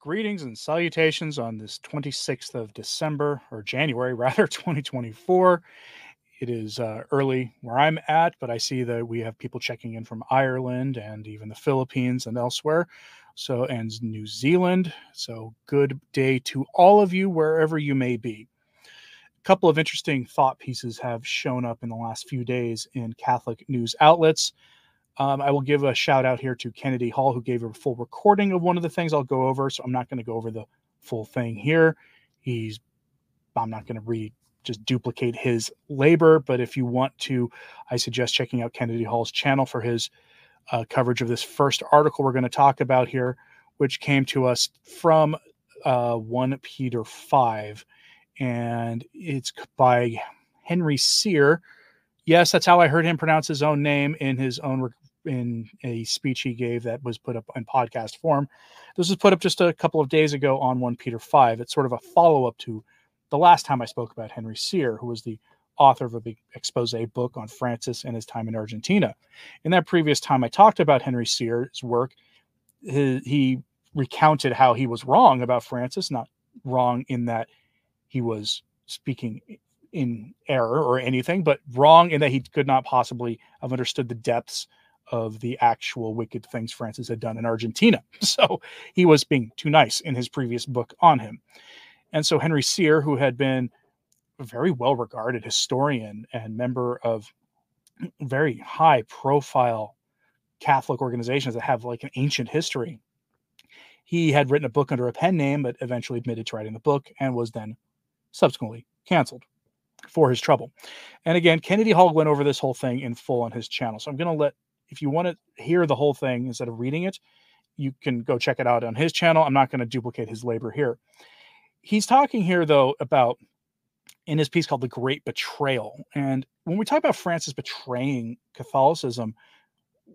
Greetings and salutations on this 26th of December, or January rather, 2024. It is uh, early where I'm at, but I see that we have people checking in from Ireland and even the Philippines and elsewhere. So, and New Zealand. So, good day to all of you, wherever you may be. A couple of interesting thought pieces have shown up in the last few days in Catholic news outlets. Um, I will give a shout out here to Kennedy Hall, who gave a full recording of one of the things I'll go over. So I'm not going to go over the full thing here. He's, I'm not going to read, just duplicate his labor. But if you want to, I suggest checking out Kennedy Hall's channel for his uh, coverage of this first article we're going to talk about here, which came to us from uh, 1 Peter 5. And it's by Henry Sire. Yes, that's how I heard him pronounce his own name in his own in a speech he gave that was put up in podcast form. This was put up just a couple of days ago on 1 Peter 5. It's sort of a follow up to the last time I spoke about Henry Sire, who was the author of a big expose book on Francis and his time in Argentina. In that previous time I talked about Henry Sire's work, he, he recounted how he was wrong about Francis, not wrong in that he was speaking in error or anything, but wrong in that he could not possibly have understood the depths of the actual wicked things Francis had done in Argentina. So he was being too nice in his previous book on him. And so Henry Sire, who had been a very well regarded historian and member of very high profile Catholic organizations that have like an ancient history, he had written a book under a pen name, but eventually admitted to writing the book and was then subsequently canceled for his trouble. And again, Kennedy Hall went over this whole thing in full on his channel. So I'm going to let if you want to hear the whole thing instead of reading it, you can go check it out on his channel. I'm not going to duplicate his labor here. He's talking here, though, about in his piece called The Great Betrayal. And when we talk about Francis betraying Catholicism,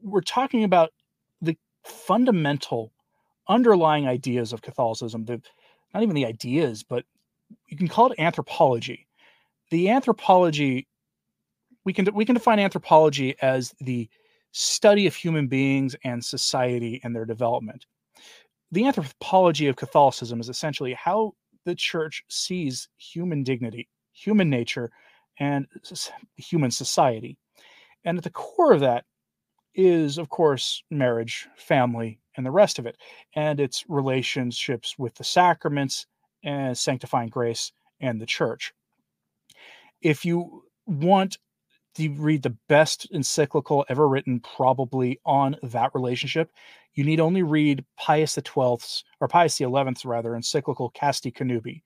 we're talking about the fundamental underlying ideas of Catholicism, the not even the ideas, but you can call it anthropology. The anthropology we can we can define anthropology as the study of human beings and society and their development. The anthropology of Catholicism is essentially how the church sees human dignity, human nature, and human society. And at the core of that is, of course, marriage, family, and the rest of it, and its relationships with the sacraments and sanctifying grace and the church. If you want to read the best encyclical ever written, probably on that relationship, you need only read Pius XII's or Pius XI's rather encyclical Casti Connubii,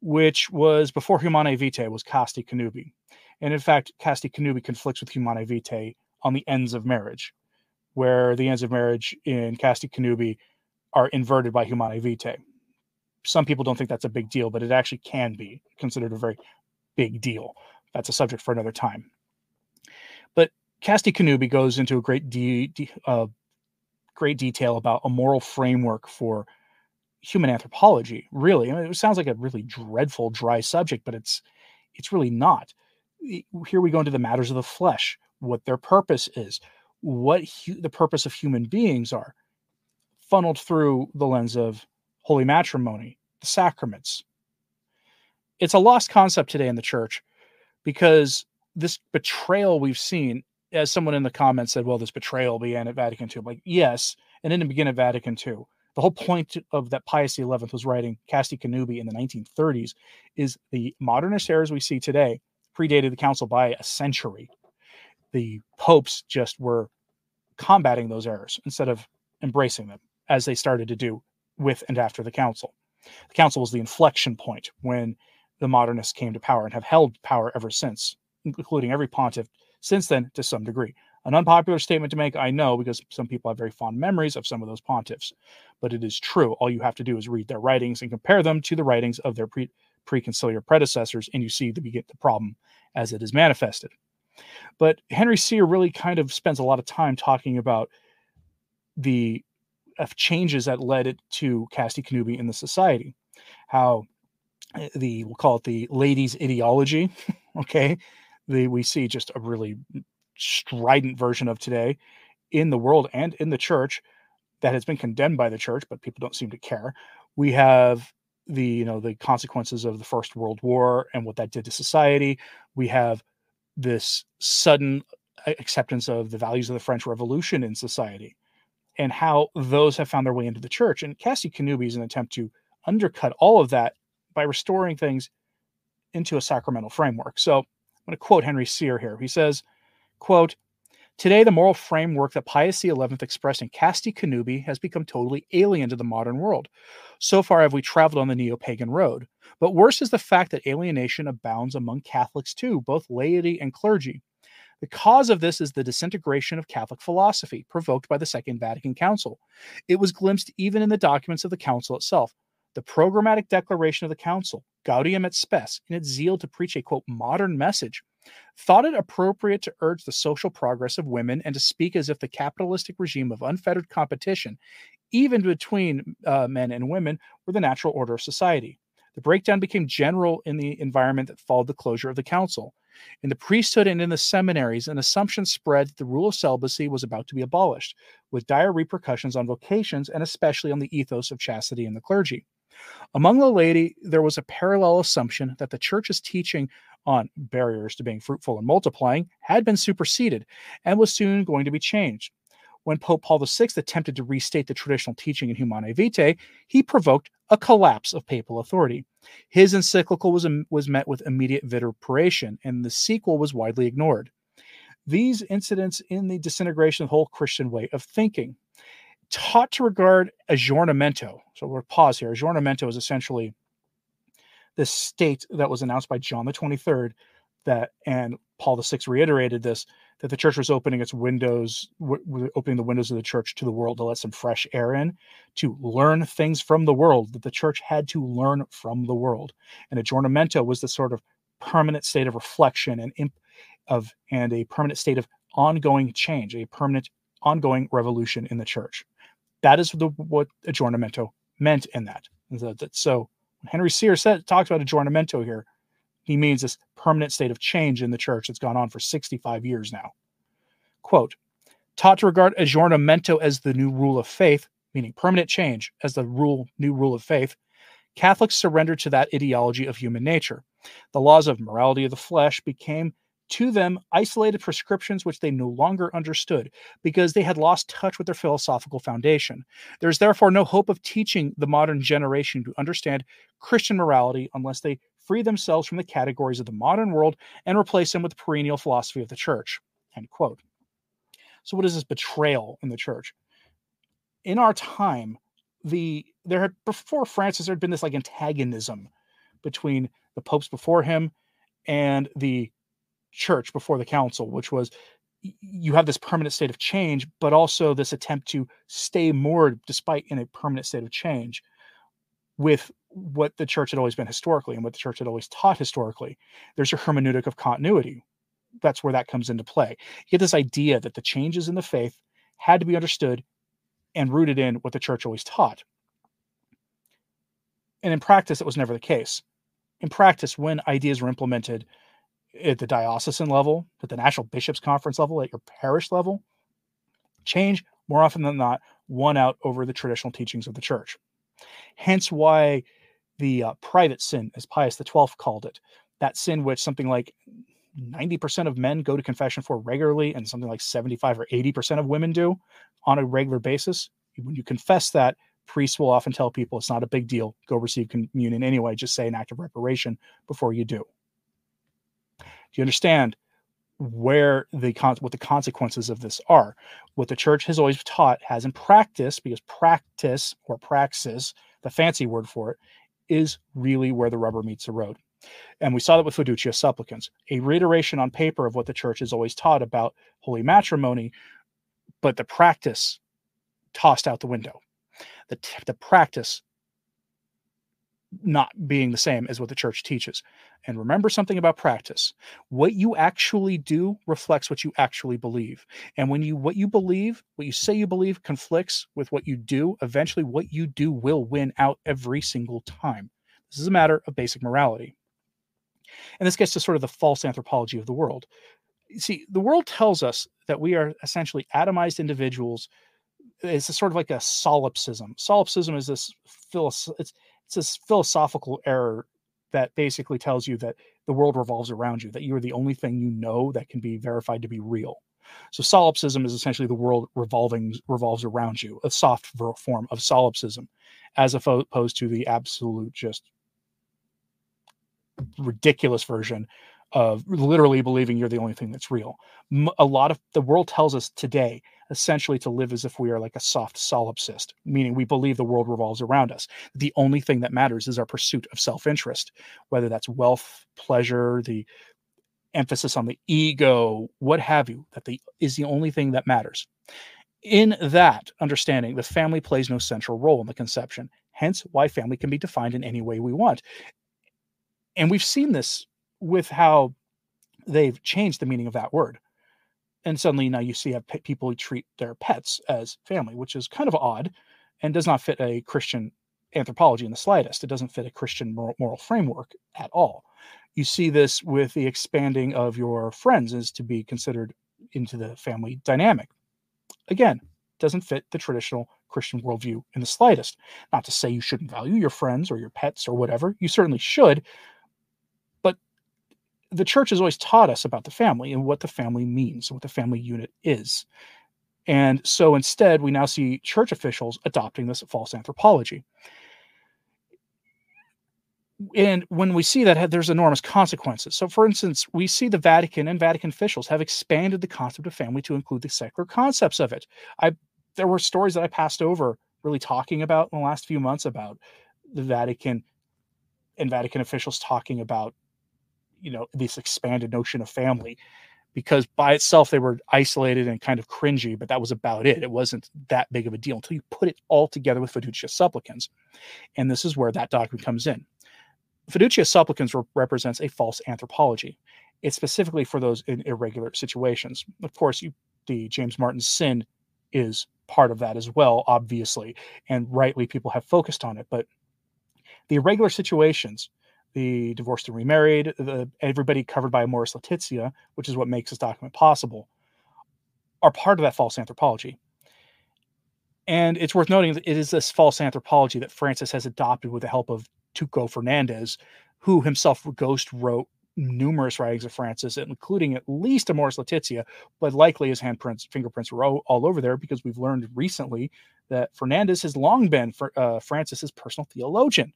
which was before Humanae Vitae was Casti Connubii, and in fact, Casti Connubii conflicts with Humanae Vitae on the ends of marriage, where the ends of marriage in Casti Connubii are inverted by Humanae Vitae. Some people don't think that's a big deal, but it actually can be considered a very big deal. That's a subject for another time. Casti Connubii goes into a great de- de- uh, great detail about a moral framework for human anthropology. Really, I mean, it sounds like a really dreadful, dry subject, but it's it's really not. Here we go into the matters of the flesh, what their purpose is, what hu- the purpose of human beings are, funneled through the lens of holy matrimony, the sacraments. It's a lost concept today in the church because this betrayal we've seen, as someone in the comments said, well, this betrayal began at Vatican II. I'm like, yes, and then it began at Vatican II. The whole point of that Pius XI was writing Casti Connubii in the 1930s is the modernist errors we see today predated the council by a century. The popes just were combating those errors instead of embracing them as they started to do with and after the council. The council was the inflection point when the modernists came to power and have held power ever since including every pontiff since then to some degree. An unpopular statement to make, I know, because some people have very fond memories of some of those pontiffs, but it is true. All you have to do is read their writings and compare them to the writings of their pre preconciliar predecessors, and you see the, the problem as it is manifested. But Henry Sire really kind of spends a lot of time talking about the changes that led it to Casti Connubii in the society, how eh, the we'll call it the ladies' ideology, okay, the, we see just a really strident version of today in the world and in the church that has been condemned by the church, but people don't seem to care. We have the you know the consequences of the First World War and what that did to society. We have this sudden acceptance of the values of the French Revolution in society and how those have found their way into the church. And Casti Connubii is an attempt to undercut all of that by restoring things into a sacramental framework. So I'm going to quote Henry Sire here. He says, quote, Today, the moral framework that Pius XI expressed in Casti Connubii has become totally alien to the modern world. So far have we traveled on the neo pagan road. But worse is the fact that alienation abounds among Catholics too, both laity and clergy. The cause of this is the disintegration of Catholic philosophy, provoked by the Second Vatican Council. It was glimpsed even in the documents of the Council itself. The programmatic declaration of the Council, Gaudium et Spes, in its zeal to preach a quote modern message, thought it appropriate to urge the social progress of women and to speak as if the capitalistic regime of unfettered competition, even between uh, men and women, were the natural order of society. The breakdown became general in the environment that followed the closure of the council. In the priesthood and in the seminaries, an assumption spread that the rule of celibacy was about to be abolished, with dire repercussions on vocations and especially on the ethos of chastity in the clergy. Among the laity, there was a parallel assumption that the church's teaching on barriers to being fruitful and multiplying had been superseded and was soon going to be changed. When Pope Paul VI attempted to restate the traditional teaching in Humanae Vitae, he provoked a collapse of papal authority. His encyclical was, um, was met with immediate vituperation, and the sequel was widely ignored. These incidents in the disintegration of the whole Christian way of thinking taught to regard aggiornamento. So we'll pause here. Aggiornamento is essentially the state that was announced by John the 23rd that and Paul VI reiterated this that the church was opening its windows w- opening the windows of the church to the world to let some fresh air in to learn things from the world that the church had to learn from the world and aggiornamento was the sort of permanent state of reflection and imp- of and a permanent state of ongoing change a permanent ongoing revolution in the church that is the, what aggiornamento meant in that so Henry said talks about aggiornamento here. He means this permanent state of change in the church that's gone on for 65 years now. Quote, taught to regard aggiornamento as the new rule of faith, meaning permanent change as the rule, new rule of faith, Catholics surrendered to that ideology of human nature. The laws of morality of the flesh became to them isolated prescriptions which they no longer understood because they had lost touch with their philosophical foundation. There is therefore no hope of teaching the modern generation to understand Christian morality unless they free themselves from the categories of the modern world and replace them with the perennial philosophy of the church. End quote. So, what is this betrayal in the church? In our time, the there had before Francis there had been this like antagonism between the popes before him and the church before the council, which was you have this permanent state of change, but also this attempt to stay moored despite in a permanent state of change with what the church had always been historically and what the church had always taught historically. There's a hermeneutic of continuity. That's where that comes into play. You get this idea that the changes in the faith had to be understood and rooted in what the church always taught. And in practice, it was never the case. In practice, when ideas were implemented at the diocesan level, at the national bishops conference level, at your parish level, change more often than not won out over the traditional teachings of the church. Hence why the uh, private sin, as Pius XII called it, that sin which something like 90% of men go to confession for regularly and something like 75 or 80% of women do on a regular basis. When you confess that, priests will often tell people it's not a big deal. Go receive communion anyway. Just say an act of reparation before you do. Do you understand where the what the consequences of this are? What the church has always taught has in practice, because practice or praxis, the fancy word for it, is really where the rubber meets the road. And we saw that with fiducia supplicans, a reiteration on paper of what the church has always taught about holy matrimony, but the practice tossed out the window. The, the practice not being the same as what the church teaches. And remember something about practice. What you actually do reflects what you actually believe. And when you what you believe, what you say you believe conflicts with what you do, eventually what you do will win out every single time. This is a matter of basic morality. And this gets to sort of the false anthropology of the world. See, the world tells us that we are essentially atomized individuals it's sort of like a solipsism. Solipsism is this philosoph- it's, it's this philosophical error that basically tells you that the world revolves around you, that you are the only thing you know that can be verified to be real. So solipsism is essentially the world revolving revolves around you, a soft form of solipsism, as opposed to the absolute just ridiculous version of literally believing you're the only thing that's real. A lot of the world tells us today essentially to live as if we are like a soft solipsist, meaning we believe the world revolves around us. The only thing that matters is our pursuit of self interest, whether that's wealth, pleasure, the emphasis on the ego, what have you, that the is the only thing that matters. In that understanding, the family plays no central role in the conception, hence why family can be defined in any way we want. And we've seen this with how they've changed the meaning of that word. And suddenly now you see have people treat their pets as family, which is kind of odd and does not fit a Christian anthropology in the slightest. It doesn't fit a Christian moral, moral framework at all. You see this with the expanding of your friends as to be considered into the family dynamic. Again, doesn't fit the traditional Christian worldview in the slightest. Not to say you shouldn't value your friends or your pets or whatever, you certainly should, the church has always taught us about the family and what the family means and what the family unit is. And so instead, we now see church officials adopting this false anthropology. And when we see that, there's enormous consequences. So, for instance, we see the Vatican and Vatican officials have expanded the concept of family to include the secular concepts of it. I there were stories that I passed over, really talking about in the last few months about the Vatican and Vatican officials talking about you know this expanded notion of family because by itself they were isolated and kind of cringy but that was about it. It wasn't that big of a deal until you put it all together with fiducia supplicans and this is where that document comes in. Fiducia supplicans re- represents a false anthropology. It's specifically for those in irregular situations. Of course you the james martin sin is part of that as well obviously and rightly people have focused on it but the irregular situations the divorced and remarried, the, everybody covered by Amoris Laetitia, which is what makes this document possible, are part of that false anthropology. And it's worth noting that it is this false anthropology that Francis has adopted with the help of Tucho Fernandez, who himself ghost wrote numerous writings of Francis, including at least Amoris Laetitia, but likely his handprints, fingerprints were all, all over there because we've learned recently that Fernandez has long been for, uh, Francis's personal theologian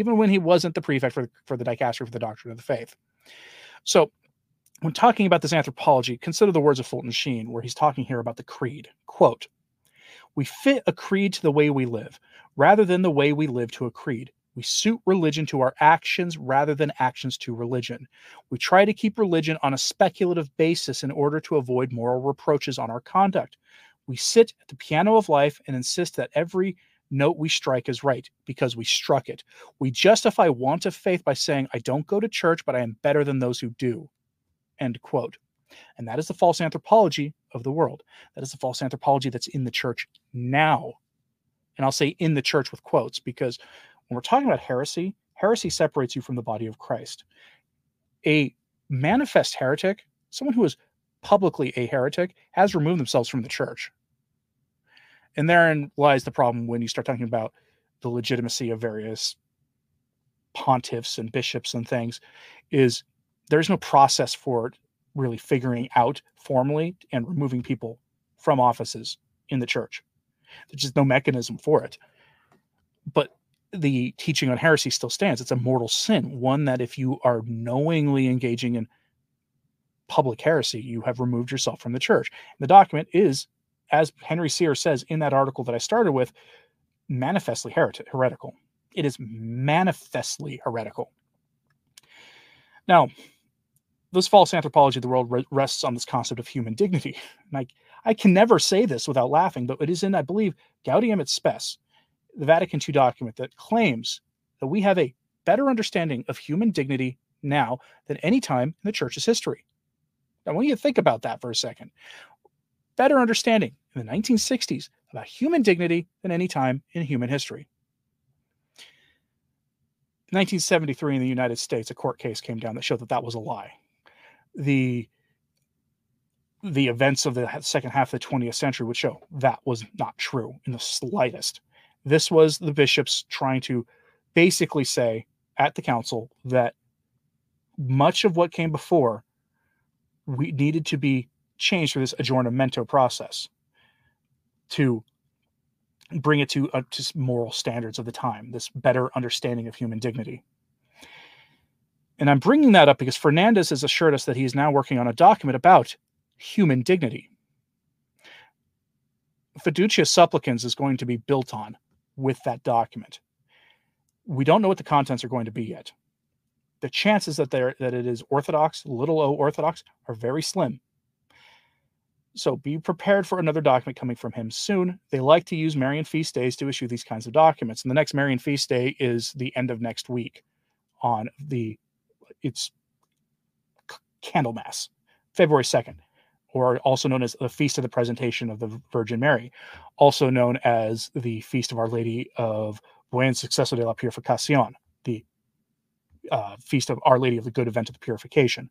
even when he wasn't the prefect for, for the dicastery for the doctrine of the faith. So, when talking about this anthropology, consider the words of Fulton Sheen, where he's talking here about the creed. Quote, We fit a creed to the way we live, rather than the way we live to a creed. We suit religion to our actions rather than actions to religion. We try to keep religion on a speculative basis in order to avoid moral reproaches on our conduct. We sit at the piano of life and insist that every note we strike is right because we struck it. We justify want of faith by saying, I don't go to church, but I am better than those who do. End quote. And that is the false anthropology of the world. That is the false anthropology that's in the church now. And I'll say in the church with quotes because when we're talking about heresy, heresy separates you from the body of Christ. A manifest heretic, someone who is publicly a heretic, has removed themselves from the church. And therein lies the problem when you start talking about the legitimacy of various pontiffs and bishops and things is there's no process for really figuring out formally and removing people from offices in the church. There's just no mechanism for it. But the teaching on heresy still stands. It's a mortal sin, one that if you are knowingly engaging in public heresy, you have removed yourself from the church. And The document is as Henry Sire says in that article that I started with, manifestly heretic, heretical. It is manifestly heretical. Now, this false anthropology of the world rests on this concept of human dignity. And I, I can never say this without laughing, but it is in, I believe, Gaudium et Spes, the Vatican II document that claims that we have a better understanding of human dignity now than any time in the church's history. Now, when you think about that for a second, better understanding in the 1960s about human dignity than any time in human history. In 1973 in the United States, a court case came down that showed that that was a lie. The the events of the second half of the 20th century would show that was not true in the slightest. This was the bishops trying to basically say at the council that much of what came before we needed to be changed through this aggiornamento process to bring it to uh, to moral standards of the time, this better understanding of human dignity. And I'm bringing that up because Fernandez has assured us that he is now working on a document about human dignity. Fiducia Supplicans is going to be built on with that document. We don't know what the contents are going to be yet. The chances that that it is orthodox, little o orthodox, are very slim. So be prepared for another document coming from him soon. They like to use Marian feast days to issue these kinds of documents. And the next Marian feast day is the end of next week on the it's Candlemas, February 2nd, or also known as the Feast of the Presentation of the Virgin Mary, also known as the Feast of Our Lady of Buen Suceso de la Purificación, the uh, Feast of Our Lady of the Good Event of the Purification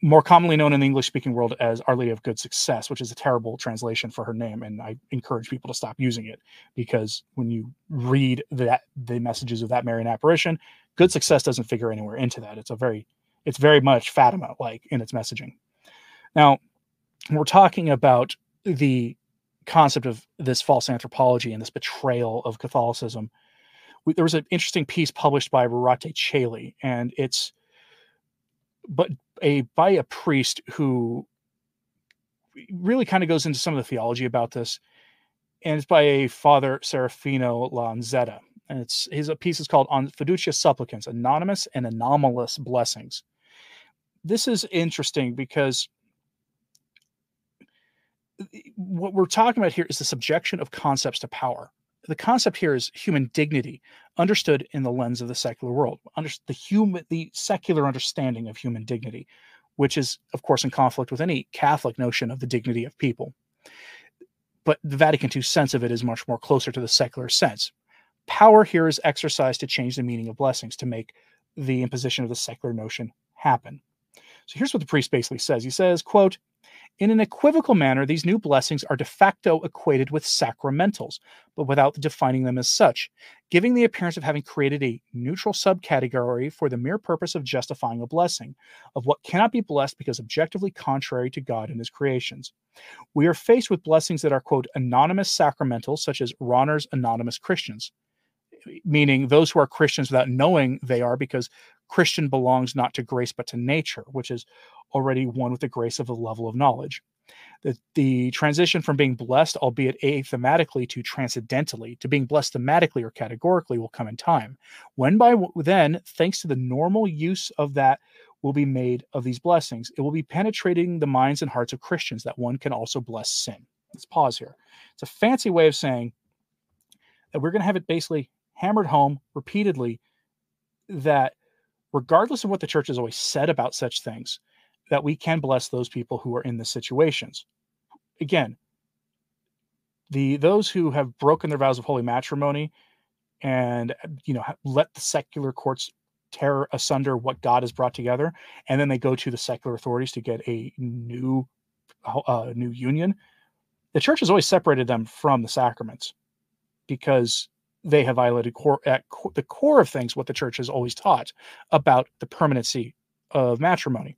more commonly known in the English speaking world as Our Lady of Good Success, which is a terrible translation for her name. And I encourage people to stop using it because when you read that the messages of that Marian apparition, good success doesn't figure anywhere into that. It's a very, it's very much Fatima like in its messaging. Now, we're talking about the concept of this false anthropology and this betrayal of Catholicism. We, there was an interesting piece published by Rorate Caeli, and it's but a by a priest who really kind of goes into some of the theology about this, and it's by a Father Serafino Lanzetta. And it's his piece is called "On Fiducia Supplicans: Anonymous and Anomalous Blessings." This is interesting because what we're talking about here is the subjection of concepts to power the concept here is human dignity understood in the lens of the secular world under the human the secular understanding of human dignity which is of course in conflict with any catholic notion of the dignity of people. But the vatican ii sense of it is much more closer to the secular sense. Power here is exercised to change the meaning of blessings to make the imposition of the secular notion happen. So here's what the priest basically says. He says quote in an equivocal manner, these new blessings are de facto equated with sacramentals, but without defining them as such, giving the appearance of having created a neutral subcategory for the mere purpose of justifying a blessing, of what cannot be blessed because objectively contrary to God and his creations. We are faced with blessings that are, quote, anonymous sacramentals, such as Rahner's anonymous Christians, meaning those who are Christians without knowing they are because Christian belongs not to grace but to nature, which is already one with the grace of a level of knowledge. The, the transition from being blessed, albeit athematically, to transcendentally, to being blessed thematically or categorically will come in time. When by then, thanks to the normal use of that will be made of these blessings, it will be penetrating the minds and hearts of Christians that one can also bless sin. Let's pause here. It's a fancy way of saying that we're going to have it basically hammered home repeatedly that regardless of what the church has always said about such things, that we can bless those people who are in the situations. Again, the those who have broken their vows of holy matrimony and you know let the secular courts tear asunder what God has brought together, and then they go to the secular authorities to get a new uh, new union. The church has always separated them from the sacraments because they have violated core, at the core of things what the church has always taught about the permanency of matrimony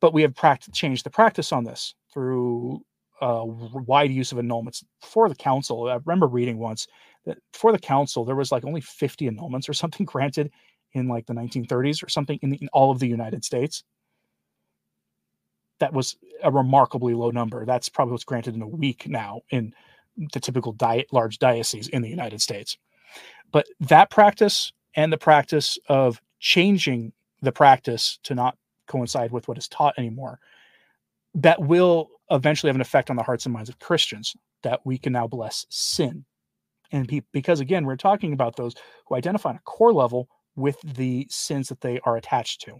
but we have practiced changed the practice on this through uh, wide use of annulments for the council. I remember reading once that for the council there was like only 50 annulments or something granted in like the 1930s or something in, the, in all of the United States. That was a remarkably low number. That's probably what's granted in a week now in the typical diet large diocese in the United States. But that practice and the practice of changing the practice to not coincide with what is taught anymore that will eventually have an effect on the hearts and minds of christians that we can now bless sin and be, because again we're talking about those who identify on a core level with the sins that they are attached to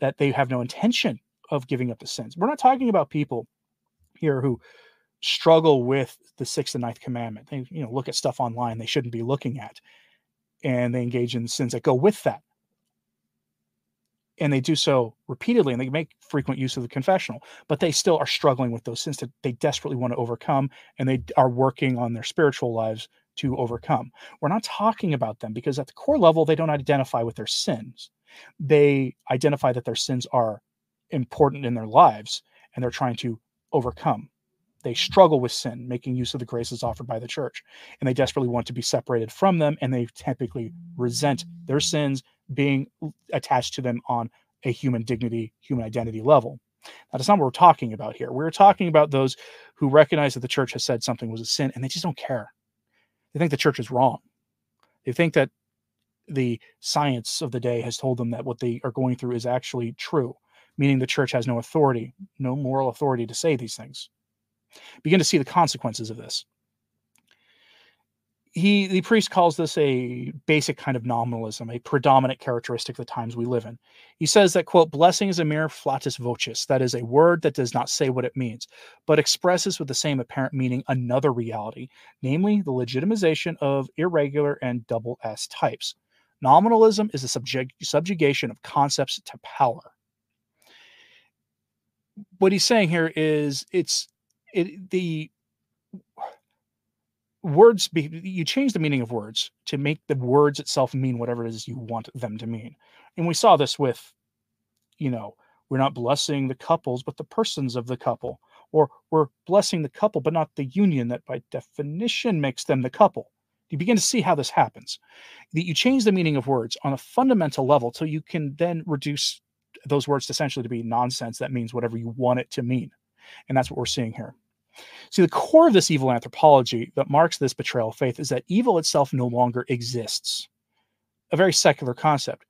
that they have no intention of giving up the sins we're not talking about people here who struggle with the sixth and ninth commandment. They you know look at stuff online they shouldn't be looking at and they engage in sins that go with that. And they do so repeatedly and they make frequent use of the confessional but they still are struggling with those sins that they desperately want to overcome and they are working on their spiritual lives to overcome. We're not talking about them because at the core level they don't identify with their sins. They identify that their sins are important in their lives and they're trying to overcome they struggle with sin making use of the graces offered by the church and they desperately want to be separated from them and they typically resent their sins being attached to them on a human dignity, human identity level. Now, that's not what we're talking about here. We're talking about those who recognize that the church has said something was a sin and they just don't care. They think the church is wrong. They think that the science of the day has told them that what they are going through is actually true, meaning the church has no authority, no moral authority to say these things. Begin to see the consequences of this he the priest calls this a basic kind of nominalism, a predominant characteristic of the times we live in. He says that quote blessing is a mere flatus vocis, that is a word that does not say what it means, but expresses with the same apparent meaning another reality, namely the legitimization of irregular and double S types. Nominalism is the subject, subjugation of concepts to power. What he's saying here is it's it, the words be, you change the meaning of words to make the words itself mean whatever it is you want them to mean. And we saw this with you know we're not blessing the couples but the persons of the couple or we're blessing the couple but not the union that by definition makes them the couple. You begin to see how this happens. That you change the meaning of words on a fundamental level so you can then reduce those words essentially to be nonsense that means whatever you want it to mean. And that's what we're seeing here See, the core of this evil anthropology that marks this betrayal of faith is that evil itself no longer exists. A very secular concept.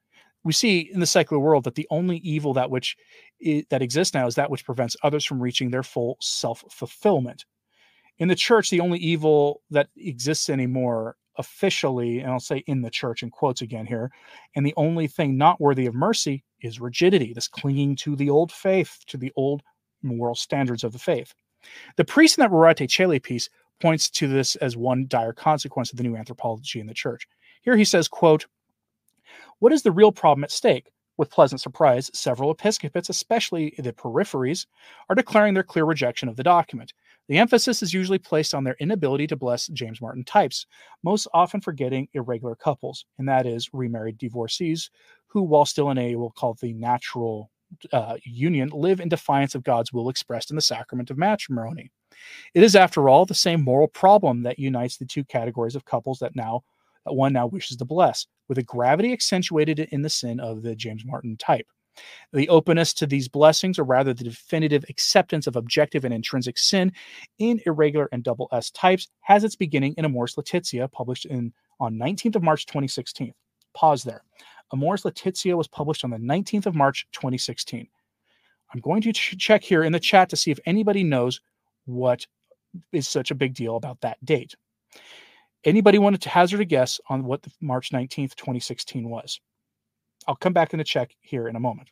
We see in the secular world that the only evil that which is, that exists now is that which prevents others from reaching their full self-fulfillment. In the church, the only evil that exists anymore officially, and I'll say in the church in quotes again here, and the only thing not worthy of mercy is rigidity, this clinging to the old faith, to the old moral standards of the faith. The priest in that Rorate Caeli piece points to this as one dire consequence of the new anthropology in the church. Here he says, quote, What is the real problem at stake? With pleasant surprise, several episcopates, especially the peripheries, are declaring their clear rejection of the document. The emphasis is usually placed on their inability to bless James Martin types, most often forgetting irregular couples, and that is remarried divorcees who, while still in a, we'll call the natural uh, union live in defiance of God's will expressed in the sacrament of matrimony. It is, after all, the same moral problem that unites the two categories of couples that now that one now wishes to bless, with a gravity accentuated in the sin of the James Martin type. The openness to these blessings, or rather the definitive acceptance of objective and intrinsic sin in irregular and double S types, has its beginning in Amoris Laetitia, published in on 19th of March 2016. Pause there. Amoris Laetitia was published on the 19th of March 2016. I'm going to ch- check here in the chat to see if anybody knows what is such a big deal about that date. Anybody wanted to hazard a guess on what the March 19th, 2016 was? I'll come back in the check here in a moment.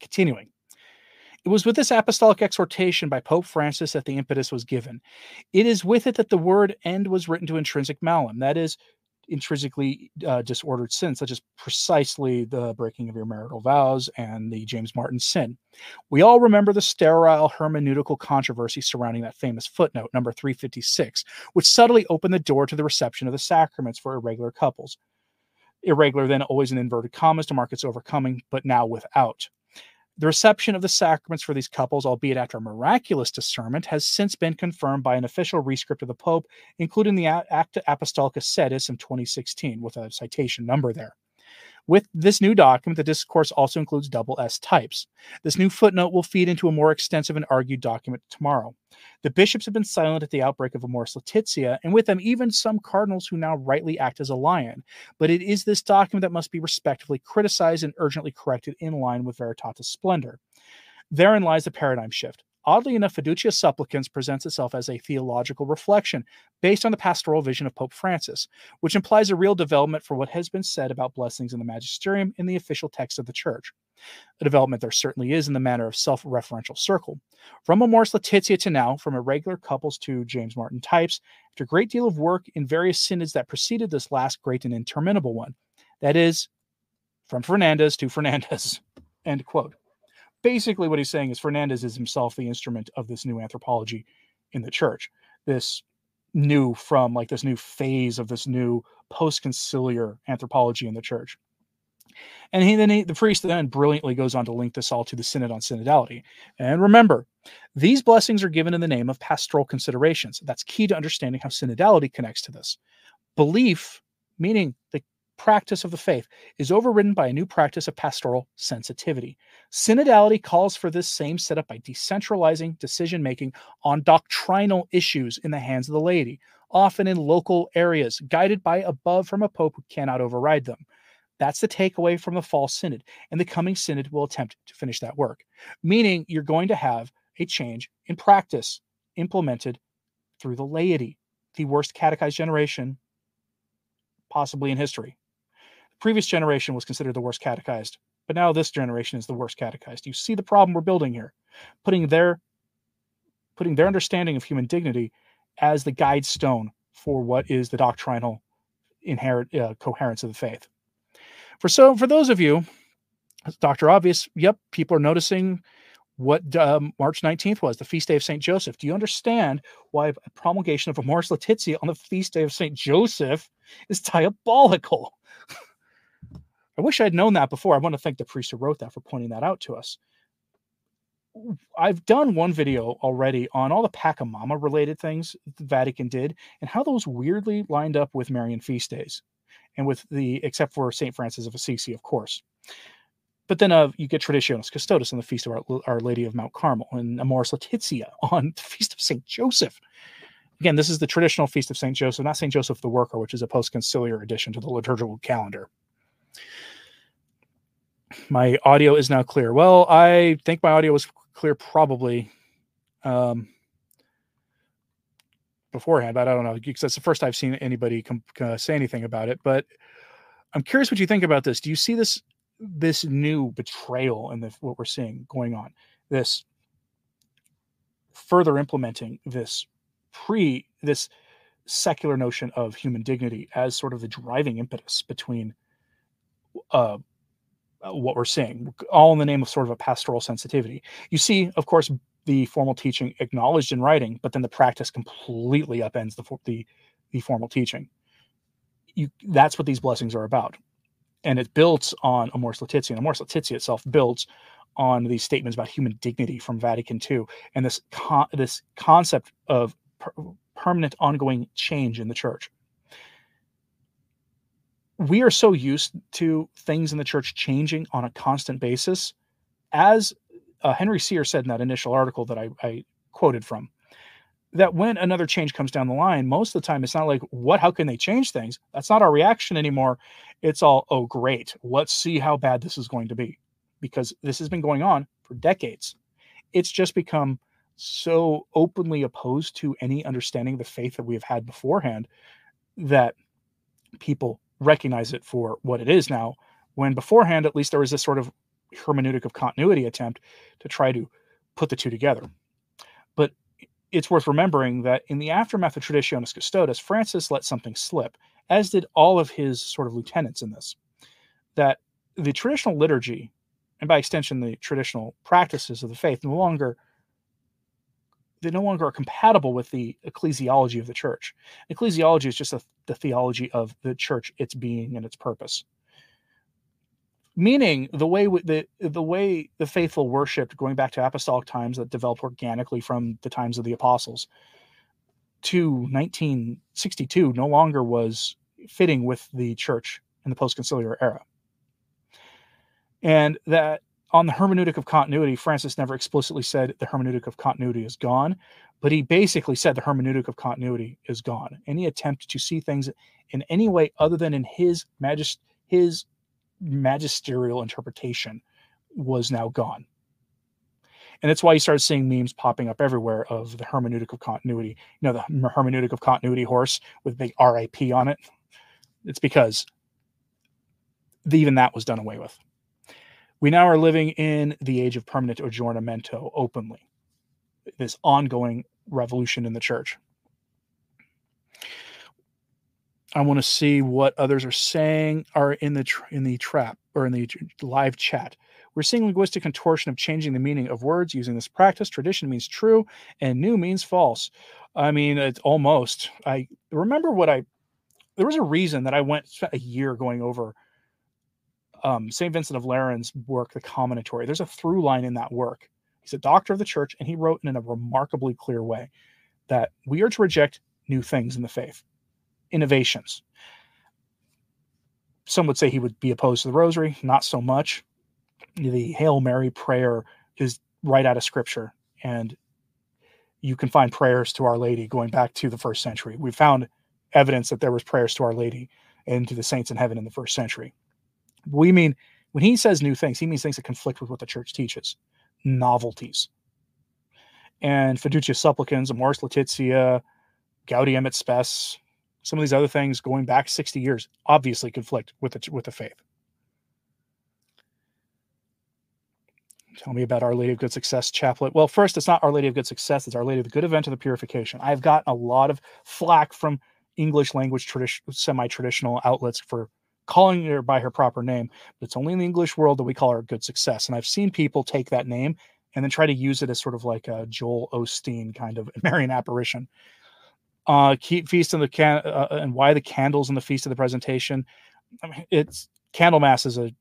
Continuing. It was with this apostolic exhortation by Pope Francis that the impetus was given. It is with it that the word end was written to intrinsic malum, that is, intrinsically uh, disordered sin, such as precisely the breaking of your marital vows and the James Martin sin. We all remember the sterile hermeneutical controversy surrounding that famous footnote, number 356, which subtly opened the door to the reception of the sacraments for irregular couples. Irregular, then always in inverted commas to mark its overcoming, but now without. The reception of the sacraments for these couples, albeit after a miraculous discernment, has since been confirmed by an official rescript of the Pope, including the Acta Apostolicae Sedis in 2016, with a citation number there. With this new document, the discourse also includes double S types. This new footnote will feed into a more extensive and argued document tomorrow. The bishops have been silent at the outbreak of Amoris Laetitia, and with them, even some cardinals who now rightly act as a lion. But it is this document that must be respectfully criticized and urgently corrected in line with Veritatis Splendor. Therein lies the paradigm shift. Oddly enough, Fiducia Supplicans presents itself as a theological reflection based on the pastoral vision of Pope Francis, which implies a real development for what has been said about blessings in the magisterium in the official text of the church. A development there certainly is in the manner of self referential circle. From Amoris Laetitia to now, from irregular couples to James Martin types, after a great deal of work in various synods that preceded this last great and interminable one. That is, from Fernandez to Fernandez. End quote. Basically, what he's saying is Fernandez is himself the instrument of this new anthropology in the church. This new from like this new phase of this new post-conciliar anthropology in the church. And he then he, the priest then brilliantly goes on to link this all to the synod on synodality. And remember, these blessings are given in the name of pastoral considerations. That's key to understanding how synodality connects to this. Belief, meaning the practice of the faith, is overridden by a new practice of pastoral sensitivity. Synodality calls for this same setup by decentralizing decision making on doctrinal issues in the hands of the laity, often in local areas, guided by above from a pope who cannot override them. That's the takeaway from the fall synod, and the coming synod will attempt to finish that work. Meaning, you're going to have a change in practice implemented through the laity, the worst catechized generation possibly in history. Previous generation was considered the worst catechized, but now this generation is the worst catechized. You see the problem we're building here, putting their putting their understanding of human dignity as the guide stone for what is the doctrinal inherent uh, coherence of the faith. For so for those of you, Dr. Obvious, yep, people are noticing what um, March 19th was, the feast day of St. Joseph. Do you understand why a promulgation of Amoris Laetitia on the feast day of St. Joseph is diabolical? I wish I'd known that before. I want to thank the priest who wrote that for pointing that out to us. I've done one video already on all the Pachamama related things the Vatican did and how those weirdly lined up with Marian feast days and with the, except for St. Francis of Assisi, of course. But then uh, you get Traditionis Custodes on the Feast of Our, Our, Lady of Mount Carmel and Amoris Laetitia on the Feast of St. Joseph. Again, this is the traditional Feast of St. Joseph, not St. Joseph the Worker, which is a post conciliar addition to the liturgical calendar. My audio is now clear. Well, I think my audio was clear probably um, beforehand, but I don't know because that's the first I've seen anybody com- uh, say anything about it. But I'm curious what you think about this. Do you see this this new betrayal and what we're seeing going on? This further implementing this pre this secular notion of human dignity as sort of the driving impetus between uh, what we're seeing, all in the name of sort of a pastoral sensitivity. You see, of course, the formal teaching acknowledged in writing, but then the practice completely upends the the, the formal teaching. You, that's what these blessings are about, and it builds on Amoris Laetitia. And Amoris Laetitia itself builds on these statements about human dignity from Vatican II, and this con- this concept of per- permanent, ongoing change in the church. We are so used to things in the church changing on a constant basis as uh, Henry Sire said in that initial article that I, I quoted from that when another change comes down the line, most of the time it's not like, what, how can they change things? That's not our reaction anymore. It's all, oh, great. Let's see how bad this is going to be. Because this has been going on for decades. It's just become so openly opposed to any understanding of the faith that we have had beforehand that people recognize it for what it is now. When beforehand, at least there was this sort of hermeneutic of continuity attempt to try to put the two together. But it's worth remembering that in the aftermath of Traditionis Custodes, Francis let something slip, as did all of his sort of lieutenants in this, that the traditional liturgy, and by extension the traditional practices of the faith, no longer they no longer are compatible with the ecclesiology of the church. Ecclesiology is just a, the theology of the church, its being and its purpose meaning the way the the way the faithful worshipped going back to apostolic times that developed organically from the times of the apostles to 1962 no longer was fitting with the church in the post-conciliar era and that on the hermeneutic of continuity francis never explicitly said the hermeneutic of continuity is gone but he basically said the hermeneutic of continuity is gone any attempt to see things in any way other than in his majest his magisterial interpretation was now gone. And that's why you started seeing memes popping up everywhere of the hermeneutic of continuity. You know, the hermeneutic of continuity horse with big RIP on it. It's because even that was done away with. We now are living in the age of permanent aggiornamento openly, this ongoing revolution in the church. I want to see what others are saying are in the in the trap or in the live chat. We're seeing linguistic contortion of changing the meaning of words using this practice. Tradition means true, and new means false. I mean, it's almost. I remember what I. There was a reason that I went a year going over um, St. Vincent of Lerins' work, The Commonitory. There's a through line in that work. He's a doctor of the church, and he wrote in a remarkably clear way that we are to reject new things in the faith, innovations. Some would say he would be opposed to the rosary, not so much. The Hail Mary prayer is right out of scripture, and you can find prayers to Our Lady going back to the first century. We found evidence that there was prayers to Our Lady and to the saints in heaven in the first century. We mean when he says new things, he means things that conflict with what the church teaches, novelties. And Fiducia Supplicans, Amoris Laetitia, Gaudium et Spes, some of these other things going back 60 years obviously conflict with the, with the faith. Tell me about Our Lady of Good Success chaplet. Well, first, it's not Our Lady of Good Success, it's Our Lady of the Good Event of the Purification. I've gotten a lot of flack from English language tradition, semi-traditional outlets for calling her by her proper name, but it's only in the English world that we call her Good Success. And I've seen people take that name and then try to use it as sort of like a Joel Osteen kind of Marian apparition. Uh, keep feast of the can uh, and why the candles in the feast of the presentation. I mean, it's Candlemas is a.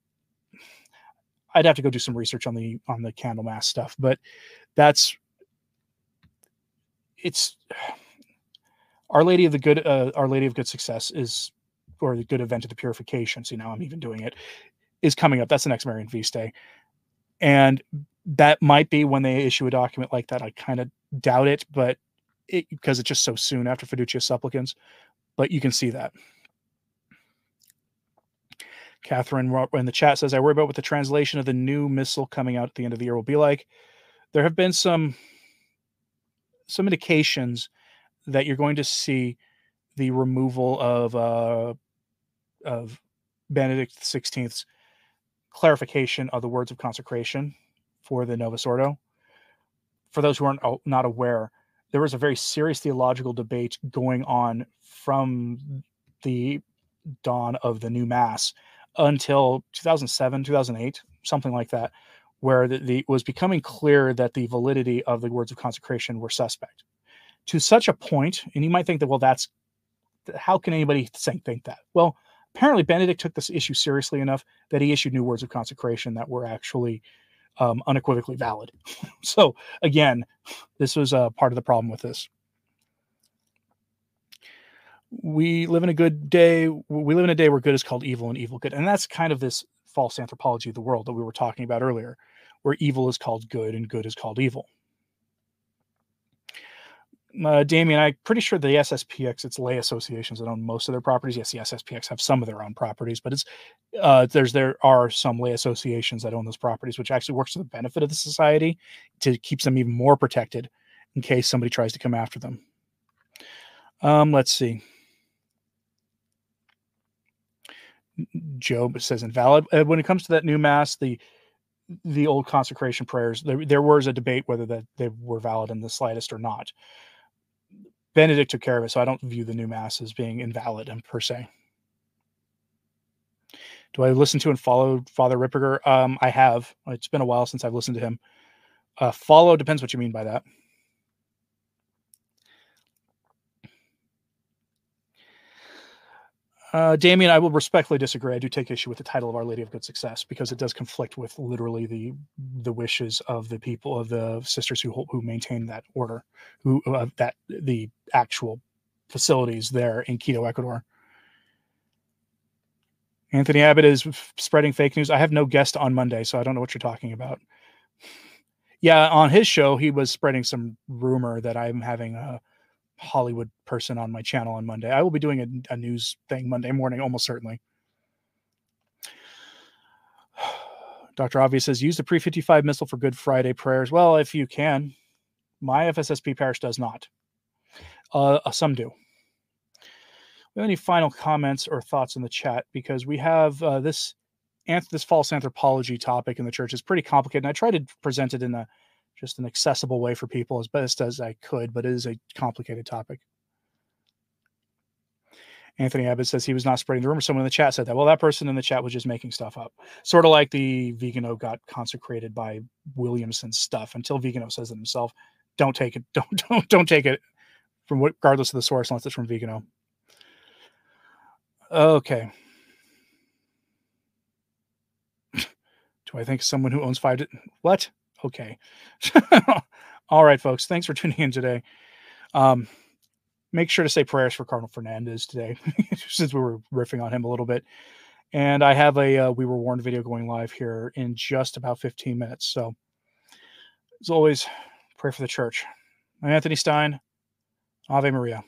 I'd have to go do some research on the on the Candlemas stuff, but that's it's Our Lady of the Good, uh, Our Lady of Good Success is or the good event of the purification. See, now I'm even doing it, is coming up. That's the next Marian feast day. And that might be when they issue a document like that. I kind of doubt it, but it, because it's just so soon after Fiducia Supplicans, but you can see that. Catherine in the chat says, I worry about what the translation of the new missal coming out at the end of the year will be like. There have been some some indications that you're going to see the removal of uh, of Benedict XVI's clarification of the words of consecration for the Novus Ordo. For those who aren't not aware, there was a very serious theological debate going on from the dawn of the new mass until 2007 2008 something like that where the, the was becoming clear that the validity of the words of consecration were suspect to such a point and you might think that well that's how can anybody think, think that well apparently benedict took this issue seriously enough that he issued new words of consecration that were actually um, unequivocally valid. so again, this was a part of the problem with this. We live in a good day. We live in a day where good is called evil and evil good, and that's kind of this false anthropology of the world that we were talking about earlier, where evil is called good and good is called evil uh, Damien, I'm pretty sure the SSPX, it's lay associations that own most of their properties. Yes, the SSPX have some of their own properties, but it's uh, there's there are some lay associations that own those properties, which actually works to the benefit of the society to keeps them even more protected in case somebody tries to come after them. Um, let's see. Job says invalid. Uh, when it comes to that new mass, the the old consecration prayers, there, there was a debate whether that they were valid in the slightest or not. Benedict took care of it, so I don't view the new mass as being invalid and per se. Do I listen to and follow Father Ripperger? Um, I have. It's been a while since I've listened to him. Uh, follow depends what you mean by that. Uh, Damien, I will respectfully disagree. I do take issue with the title of Our Lady of Good Success because it does conflict with literally the the wishes of the people of the sisters who who maintain that order, who uh, that the actual facilities there in Quito, Ecuador. Anthony Abbott is spreading fake news. I have no guest on Monday, so I don't know what you're talking about. Yeah, on his show, he was spreading some rumor that I'm having a Hollywood person on my channel on Monday. I will be doing a, a news thing Monday morning, almost certainly. Dr. Obvious says use the pre 55 missal for Good Friday prayers. Well, if you can, my FSSP parish does not. Uh, uh, some do. We have any final comments or thoughts in the chat because we have uh, this this false anthropology topic in the church is pretty complicated. And I try to present it in a just an accessible way for people as best as I could, but it is a complicated topic. Anthony Abbott says he was not spreading the rumor. Someone in the chat said that. Well, that person in the chat was just making stuff up. Sort of like the Vigano got consecrated by Williamson stuff. Until Vigano says it himself, don't take it. Don't don't don't take it from what, regardless of the source, unless it's from Vigano. Okay. Do I think someone who owns five? What? Okay. All right, folks. Thanks for tuning in today. Um, make sure to say prayers for Cardinal Fernandez today, since we were riffing on him a little bit. And I have a uh, We Were Warned video going live here in just about 15 minutes. So, as always, pray for the church. I'm Anthony Stine. Ave Maria.